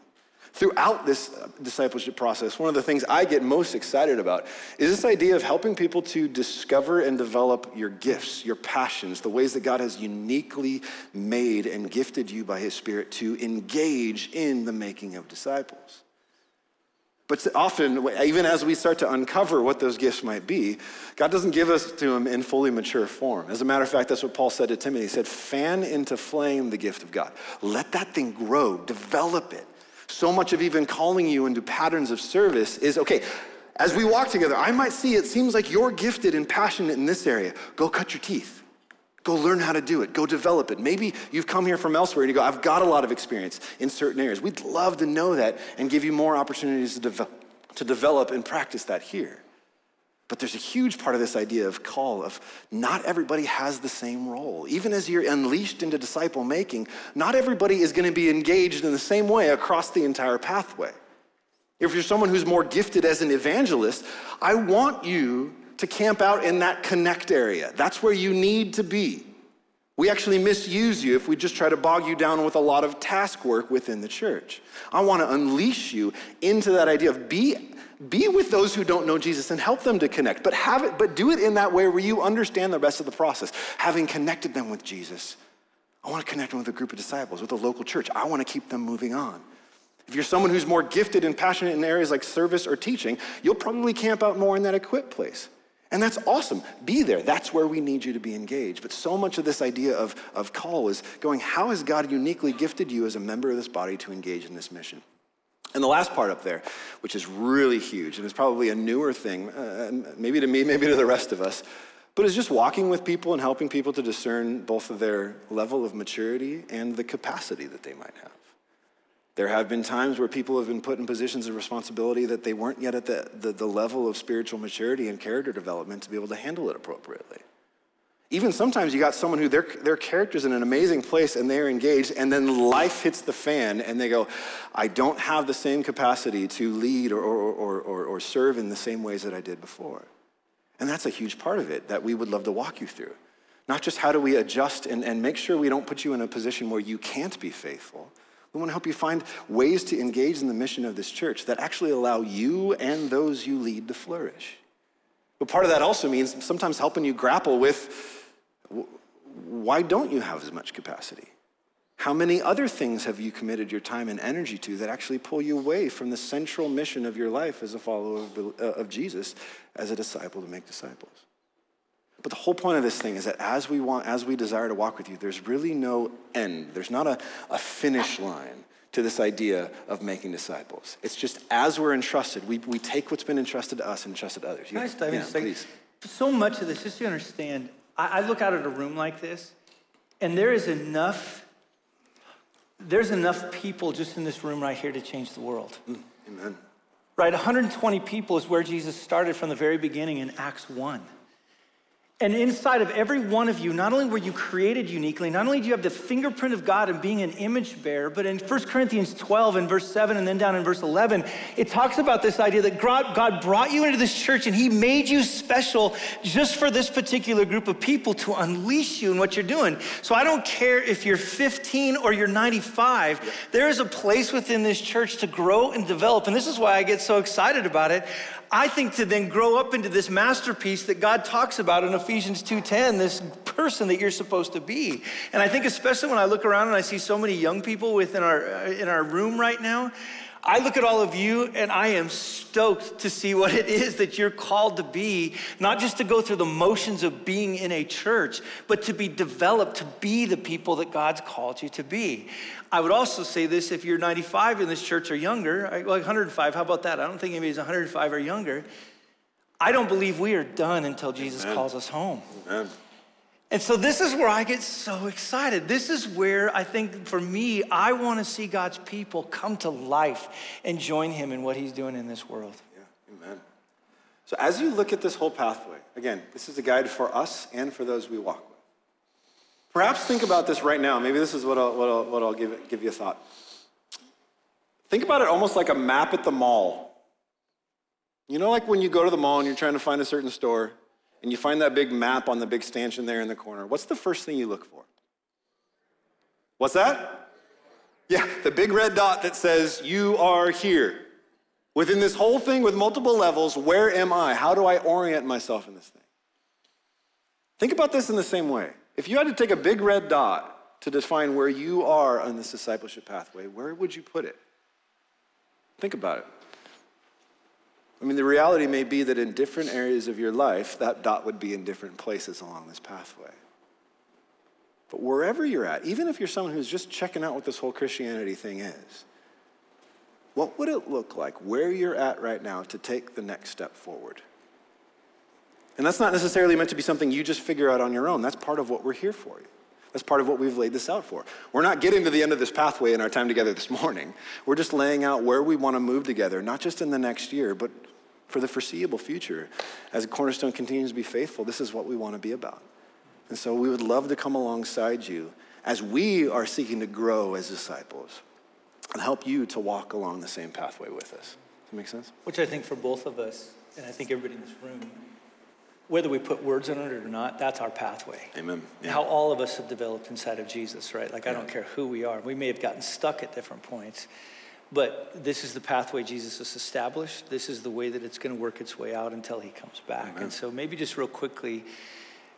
Throughout this uh, discipleship process, one of the things I get most excited about is this idea of helping people to discover and develop your gifts, your passions, the ways that God has uniquely made and gifted you by His Spirit to engage in the making of disciples. But often, even as we start to uncover what those gifts might be, God doesn't give us to them in fully mature form. As a matter of fact, that's what Paul said to Timothy. He said, fan into flame the gift of God. Let that thing grow, develop it so much of even calling you into patterns of service is okay, as we walk together, I might see it seems like you're gifted and passionate in this area. Go cut your teeth. Go learn how to do it. Go develop it. Maybe you've come here from elsewhere and you go, I've got a lot of experience in certain areas. We'd love to know that and give you more opportunities to, de- to develop and practice that here. But there's a huge part of this idea of call of not everybody has the same role. Even as you're unleashed into disciple making, not everybody is going to be engaged in the same way across the entire pathway. If you're someone who's more gifted as an evangelist, I want you to camp out in that connect area. That's where you need to be. We actually misuse you if we just try to bog you down with a lot of task work within the church. I want to unleash you into that idea of be, be with those who don't know Jesus and help them to connect, but have it, but do it in that way where you understand the rest of the process. Having connected them with Jesus, I want to connect them with a group of disciples, with a local church. I want to keep them moving on. If you're someone who's more gifted and passionate in areas like service or teaching, you'll probably camp out more in that equipped place. And that's awesome. Be there. That's where we need you to be engaged. But so much of this idea of, of call is going, how has God uniquely gifted you as a member of this body to engage in this mission? And the last part up there, which is really huge, and is probably a newer thing, uh, maybe to me, maybe to the rest of us, but is just walking with people and helping people to discern both of their level of maturity and the capacity that they might have. There have been times where people have been put in positions of responsibility that they weren't yet at the, the, the, level of spiritual maturity and character development to be able to handle it appropriately. Even sometimes you got someone who their, their character's in an amazing place and they're engaged, and then life hits the fan and they go, I don't have the same capacity to lead or, or, or, or, serve in the same ways that I did before. And that's a huge part of it that we would love to walk you through. Not just how do we adjust and, and make sure we don't put you in a position where you can't be faithful we want to help you find ways to engage in the mission of this church that actually allow you and those you lead to flourish. But part of that also means sometimes helping you grapple with why don't you have as much capacity? How many other things have you committed your time and energy to that actually pull you away from the central mission of your life as a follower of, uh, Jesus, as a disciple to make disciples? But the whole point of this thing is that as we want, as we desire to walk with you, there's really no end. There's not a, a finish line to this idea of making disciples. It's just as we're entrusted, we, we take what's been entrusted to us and entrusted to others. You, nice, yeah, please. So much of this, just to understand, I, I look out at a room like this, and there is enough, there's enough people just in this room right here to change the world. Mm, amen. Right, 120 people is where Jesus started from the very beginning in Acts 1. And inside of every one of you, not only were you created uniquely, not only do you have the fingerprint of God and being an image bearer, but in 1 Corinthians 12 and verse 7 and then down in verse 11, it talks about this idea that God brought you into this church and he made you special just for this particular group of people to unleash you in what you're doing. So I don't care if you're 15 or you're 95, there is a place within this church to grow and develop. And this is why I get so excited about it. I think to then grow up into this masterpiece that God talks about in Ephesians 2:10, this person that you're supposed to be. And I think especially when I look around and I see so many young people within our uh, in our room right now, I look at all of you and I am stoked to see what it is that you're called to be, not just to go through the motions of being in a church, but to be developed to be the people that God's called you to be. I would also say this if you're 95 in this church or younger, like 105, how about that? I don't think anybody's 105 or younger. I don't believe we are done until Jesus Amen. calls us home. Amen. And so this is where I get so excited. This is where I think for me, I want to see God's people come to life and join him in what he's doing in this world. Yeah, amen. So as you look at this whole pathway, again, this is a guide for us and for those we walk with. Perhaps think about this right now. Maybe this is what I'll, what I'll, what I'll give, give you a thought. Think about it almost like a map at the mall. You know, like when you go to the mall and you're trying to find a certain store, and you find that big map on the big stanchion there in the corner, what's the first thing you look for? What's that? Yeah, the big red dot that says, You are here. Within this whole thing with multiple levels, where am I? How do I orient myself in this thing? Think about this in the same way. If you had to take a big red dot to define where you are on this discipleship pathway, where would you put it? Think about it. I mean, the reality may be that in different areas of your life, that dot would be in different places along this pathway. But wherever you're at, even if you're someone who's just checking out what this whole Christianity thing is, what would it look like where you're at right now to take the next step forward? And that's not necessarily meant to be something you just figure out on your own. That's part of what we're here for. That's part of what we've laid this out for. We're not getting to the end of this pathway in our time together this morning. We're just laying out where we want to move together, not just in the next year, but for the foreseeable future. As Cornerstone continues to be faithful, this is what we want to be about. And so we would love to come alongside you as we are seeking to grow as disciples and help you to walk along the same pathway with us. Does that make sense? Which I think for both of us, and I think everybody in this room, whether we put words on it or not, that's our pathway. Amen. Yeah. How all of us have developed inside of Jesus, right? Like, I don't care who we are. We may have gotten stuck at different points, but this is the pathway Jesus has established. This is the way that it's going to work its way out until he comes back. Amen. And so, maybe just real quickly,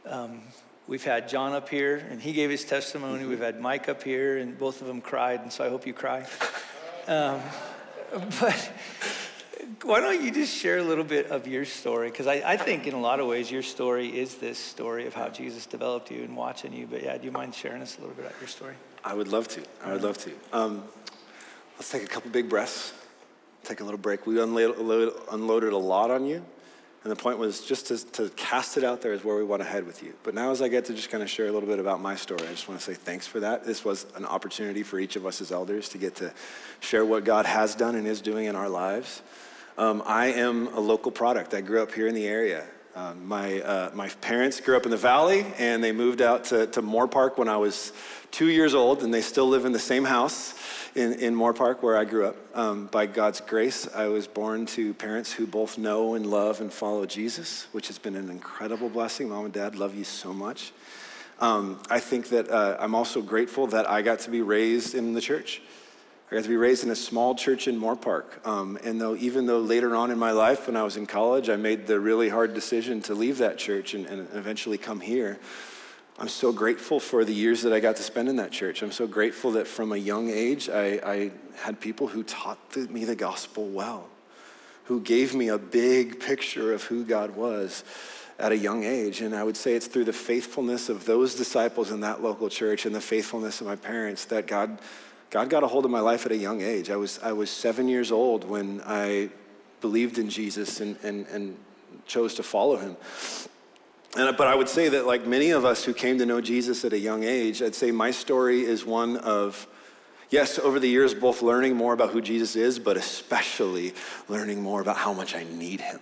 um, we've had John up here, and he gave his testimony. Mm-hmm. We've had Mike up here, and both of them cried, and so I hope you cry. Um, but why don't you just share a little bit of your story? Because I, I, think in a lot of ways your story is this story of how Jesus developed you and watching you. But yeah, do you mind sharing us a little bit about your story? I would love to. I would love to. Um, let's take a couple big breaths. Take a little break. We unloaded, a lot on you. And the point was just to, to, cast it out there is where we want to head with you. But now, as I get to just kind of share a little bit about my story, I just want to say thanks for that. This was an opportunity for each of us as elders to get to share what God has done and is doing in our lives. Um, I am a local product. I grew up here in the area. Um, my, uh, my parents grew up in the valley and they moved out to, to Moorpark when I was two years old, and they still live in the same house in, in Moorpark where I grew up. Um, by God's grace, I was born to parents who both know and love and follow Jesus, which has been an incredible blessing. Mom and dad, love you so much. Um, I think that uh, I'm also grateful that I got to be raised in the church. I got to be raised in a small church in Moorpark. Um, and though, even though later on in my life, when I was in college, I made the really hard decision to leave that church and, and eventually come here, I'm so grateful for the years that I got to spend in that church. I'm so grateful that from a young age, I, I had people who taught me the gospel well, who gave me a big picture of who God was at a young age. And I would say it's through the faithfulness of those disciples in that local church and the faithfulness of my parents that God God got a hold of my life at a young age. I was, I was seven years old when I believed in Jesus and, and, and chose to follow him. And, but I would say that, like many of us who came to know Jesus at a young age, I'd say my story is one of, yes, over the years, both learning more about who Jesus is, but especially learning more about how much I need him.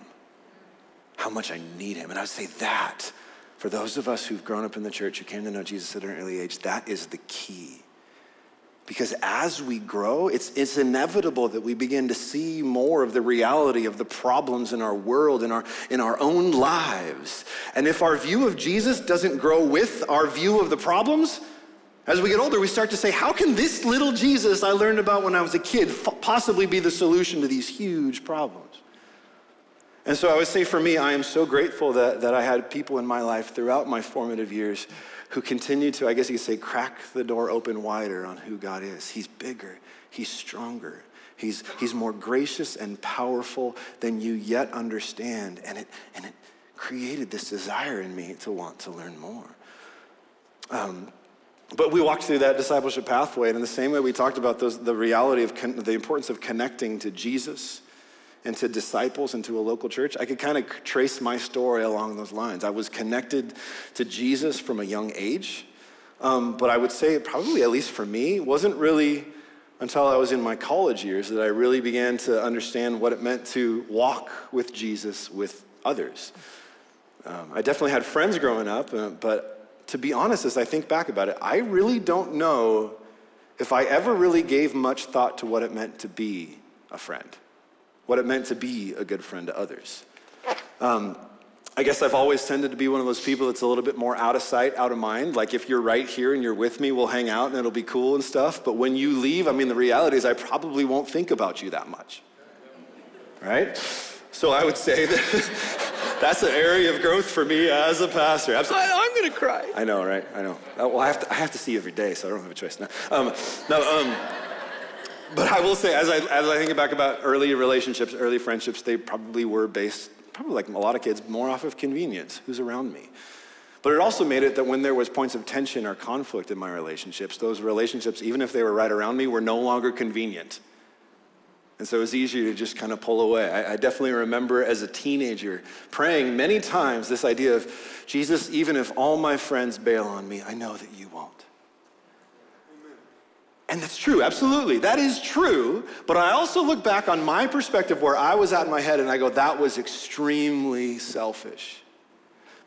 How much I need him. And I would say that, for those of us who've grown up in the church, who came to know Jesus at an early age, that is the key because as we grow, it's, it's inevitable that we begin to see more of the reality of the problems in our world, in our, in our own lives. And if our view of Jesus doesn't grow with our view of the problems, as we get older, we start to say, how can this little Jesus I learned about when I was a kid possibly be the solution to these huge problems? And so I would say for me, I am so grateful that, that I had people in my life throughout my formative years who continue to, I guess you could say, crack the door open wider on who God is. He's bigger, He's stronger, He's, he's more gracious and powerful than you yet understand. And it, and it created this desire in me to want to learn more. Um, but we walked through that discipleship pathway, and in the same way we talked about those, the reality of con- the importance of connecting to Jesus and to disciples and to a local church, I could kind of trace my story along those lines. I was connected to Jesus from a young age, um, but I would say, probably at least for me, wasn't really until I was in my college years that I really began to understand what it meant to walk with Jesus with others. Um, I definitely had friends growing up, uh, but to be honest, as I think back about it, I really don't know if I ever really gave much thought to what it meant to be a friend what it meant to be a good friend to others. Um, I guess I've always tended to be one of those people that's a little bit more out of sight, out of mind. Like if you're right here and you're with me, we'll hang out and it'll be cool and stuff. But when you leave, I mean, the reality is I probably won't think about you that much. Right? So I would say that that's an area of growth for me as a pastor. Absolutely. I, am going to cry. I know, right? I know. Uh, well, I have, to, I have to see you every day, so I don't have a choice now. Um, no, um, but I will say, as I, as I think back about early relationships, early friendships, they probably were based, probably like a lot of kids, more off of convenience who's around me. But it also made it that when there was points of tension or conflict in my relationships, those relationships, even if they were right around me, were no longer convenient. And so it was easier to just kind of pull away. I, I, definitely remember as a teenager praying many times this idea of Jesus, even if all my friends bail on me, I know that you won't. And that's true, absolutely. That is true. But I also look back on my perspective where I was at in my head and I go, that was extremely selfish.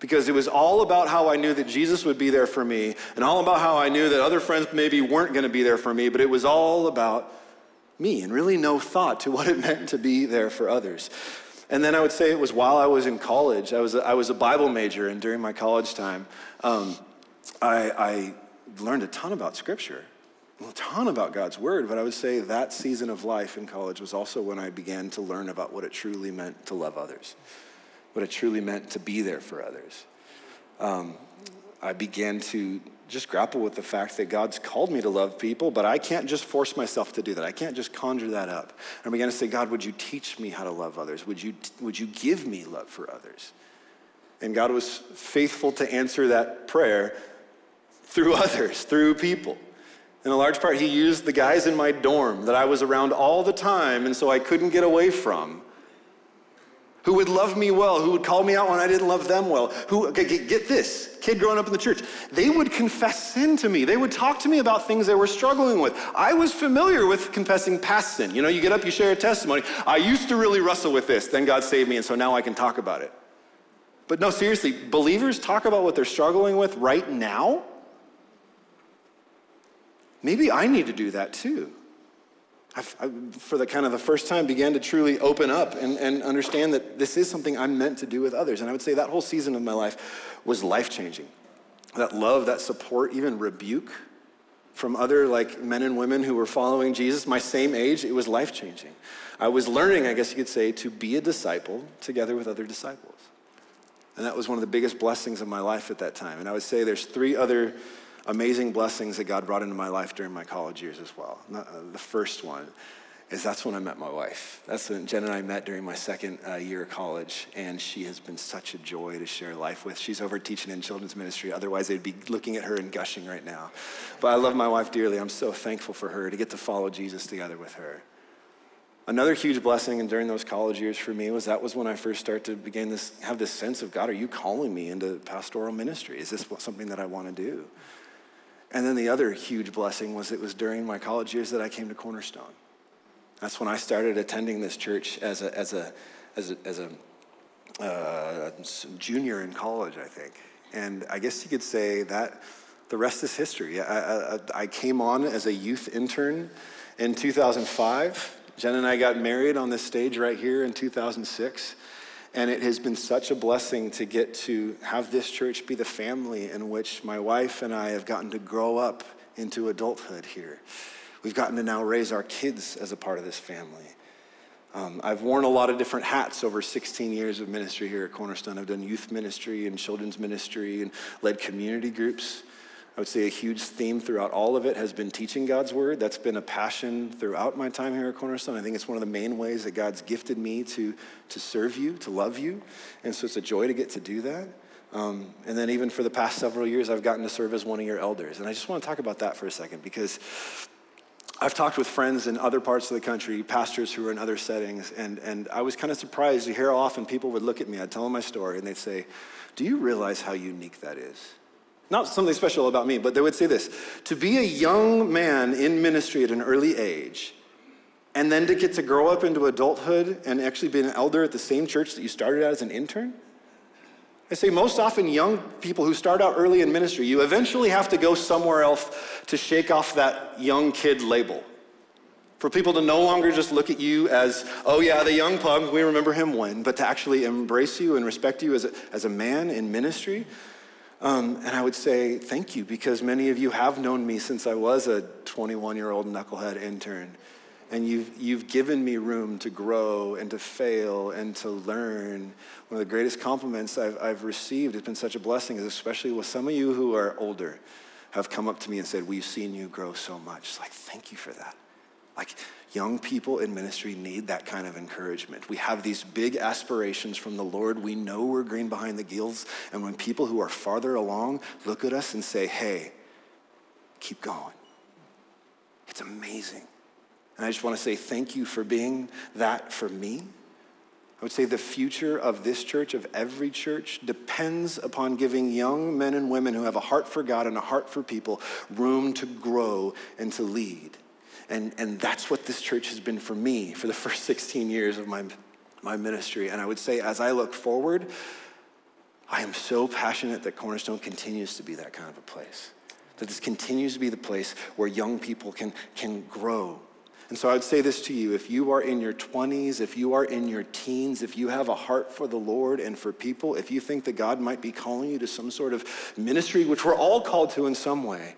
Because it was all about how I knew that Jesus would be there for me, and all about how I knew that other friends maybe weren't going to be there for me, but it was all about me and really no thought to what it meant to be there for others. And then I would say it was while I was in college. I was a, I was a Bible major, and during my college time, um, I, I learned a ton about Scripture a ton about God's word, but I would say that season of life in college was also when I began to learn about what it truly meant to love others, what it truly meant to be there for others. Um, I began to just grapple with the fact that God's called me to love people, but I can't just force myself to do that. I can't just conjure that up. I began to say, God, would you teach me how to love others? Would you, would you give me love for others? And God was faithful to answer that prayer through others, through people. In a large part, he used the guys in my dorm that I was around all the time and so I couldn't get away from. Who would love me well, who would call me out when I didn't love them well. Who, okay, get this, kid growing up in the church, they would confess sin to me. They would talk to me about things they were struggling with. I was familiar with confessing past sin. You know, you get up, you share a testimony. I used to really wrestle with this, then God saved me, and so now I can talk about it. But no, seriously, believers talk about what they're struggling with right now maybe I need to do that too. I, for the kind of the first time, began to truly open up and, and understand that this is something I'm meant to do with others. And I would say that whole season of my life was life changing. That love, that support, even rebuke from other like men and women who were following Jesus, my same age, it was life changing. I was learning, I guess you could say, to be a disciple together with other disciples. And that was one of the biggest blessings of my life at that time. And I would say there's three other amazing blessings that God brought into my life during my college years as well. Uh, the first one is that's when I met my wife. That's when Jen and I met during my second uh, year of college, and she has been such a joy to share life with. She's over teaching in children's ministry. Otherwise, they'd be looking at her and gushing right now. But I love my wife dearly. I'm so thankful for her to get to follow Jesus together with her. Another huge blessing and during those college years for me was that was when I first started to begin this have this sense of God, are you calling me into pastoral ministry? Is this something that I want to do? And then the other huge blessing was it was during my college years that I came to Cornerstone. That's when I started attending this church as a, as a, as a, as a uh, junior in college, I think. And I guess you could say that the rest is history. I, I, I came on as a youth intern in 2005. Jen and I got married on this stage right here in 2006. And it has been such a blessing to get to have this church be the family in which my wife and I have gotten to grow up into adulthood here. We've gotten to now raise our kids as a part of this family. Um, I've worn a lot of different hats over 16 years of ministry here at Cornerstone. I've done youth ministry and children's ministry and led community groups. I would say a huge theme throughout all of it has been teaching God's word. That's been a passion throughout my time here at Cornerstone. I think it's one of the main ways that God's gifted me to, to serve you, to love you. And so it's a joy to get to do that. Um, and then even for the past several years, I've gotten to serve as one of your elders. And I just want to talk about that for a second because I've talked with friends in other parts of the country, pastors who are in other settings, and, and I was kind of surprised to hear how often people would look at me. I'd tell them my story, and they'd say, Do you realize how unique that is? Not something special about me, but they would say this to be a young man in ministry at an early age, and then to get to grow up into adulthood and actually be an elder at the same church that you started at as an intern. I say most often, young people who start out early in ministry, you eventually have to go somewhere else to shake off that young kid label. For people to no longer just look at you as, oh yeah, the young pug, we remember him when, but to actually embrace you and respect you as a, as a man in ministry. Um, and I would say thank you because many of you have known me since I was a 21 year old knucklehead intern. And you've, you've given me room to grow and to fail and to learn. One of the greatest compliments I've, I've received, it's been such a blessing, is especially with some of you who are older have come up to me and said, We've seen you grow so much. It's like, thank you for that. Like, Young people in ministry need that kind of encouragement. We have these big aspirations from the Lord. We know we're green behind the gills. And when people who are farther along look at us and say, hey, keep going, it's amazing. And I just want to say thank you for being that for me. I would say the future of this church, of every church, depends upon giving young men and women who have a heart for God and a heart for people room to grow and to lead. And, and that's what this church has been for me for the first 16 years of my, my ministry. And I would say, as I look forward, I am so passionate that Cornerstone continues to be that kind of a place. That this continues to be the place where young people can, can grow. And so I would say this to you if you are in your 20s, if you are in your teens, if you have a heart for the Lord and for people, if you think that God might be calling you to some sort of ministry, which we're all called to in some way,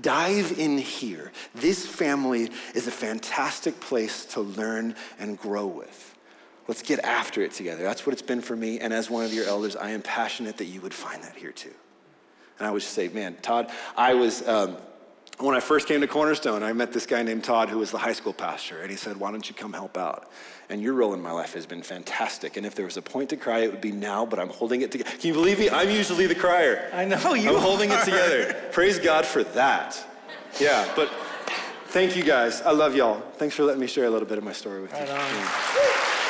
dive in here. This family is a fantastic place to learn and grow with. Let's get after it together. That's what it's been for me. And as one of your elders, I am passionate that you would find that here too. And I would just say, man, Todd, I was, um, when I first came to Cornerstone, I met this guy named Todd who was the high school pastor. And he said, why don't you come help out? And your role in my life has been fantastic. And if there was a point to cry, it would be now, but I'm holding it together. Can you believe me? I'm usually the crier. I know you I'm holding it together. Praise God for that. Yeah, but thank you guys. I love y'all. Thanks for letting me share a little bit of my story with you. Right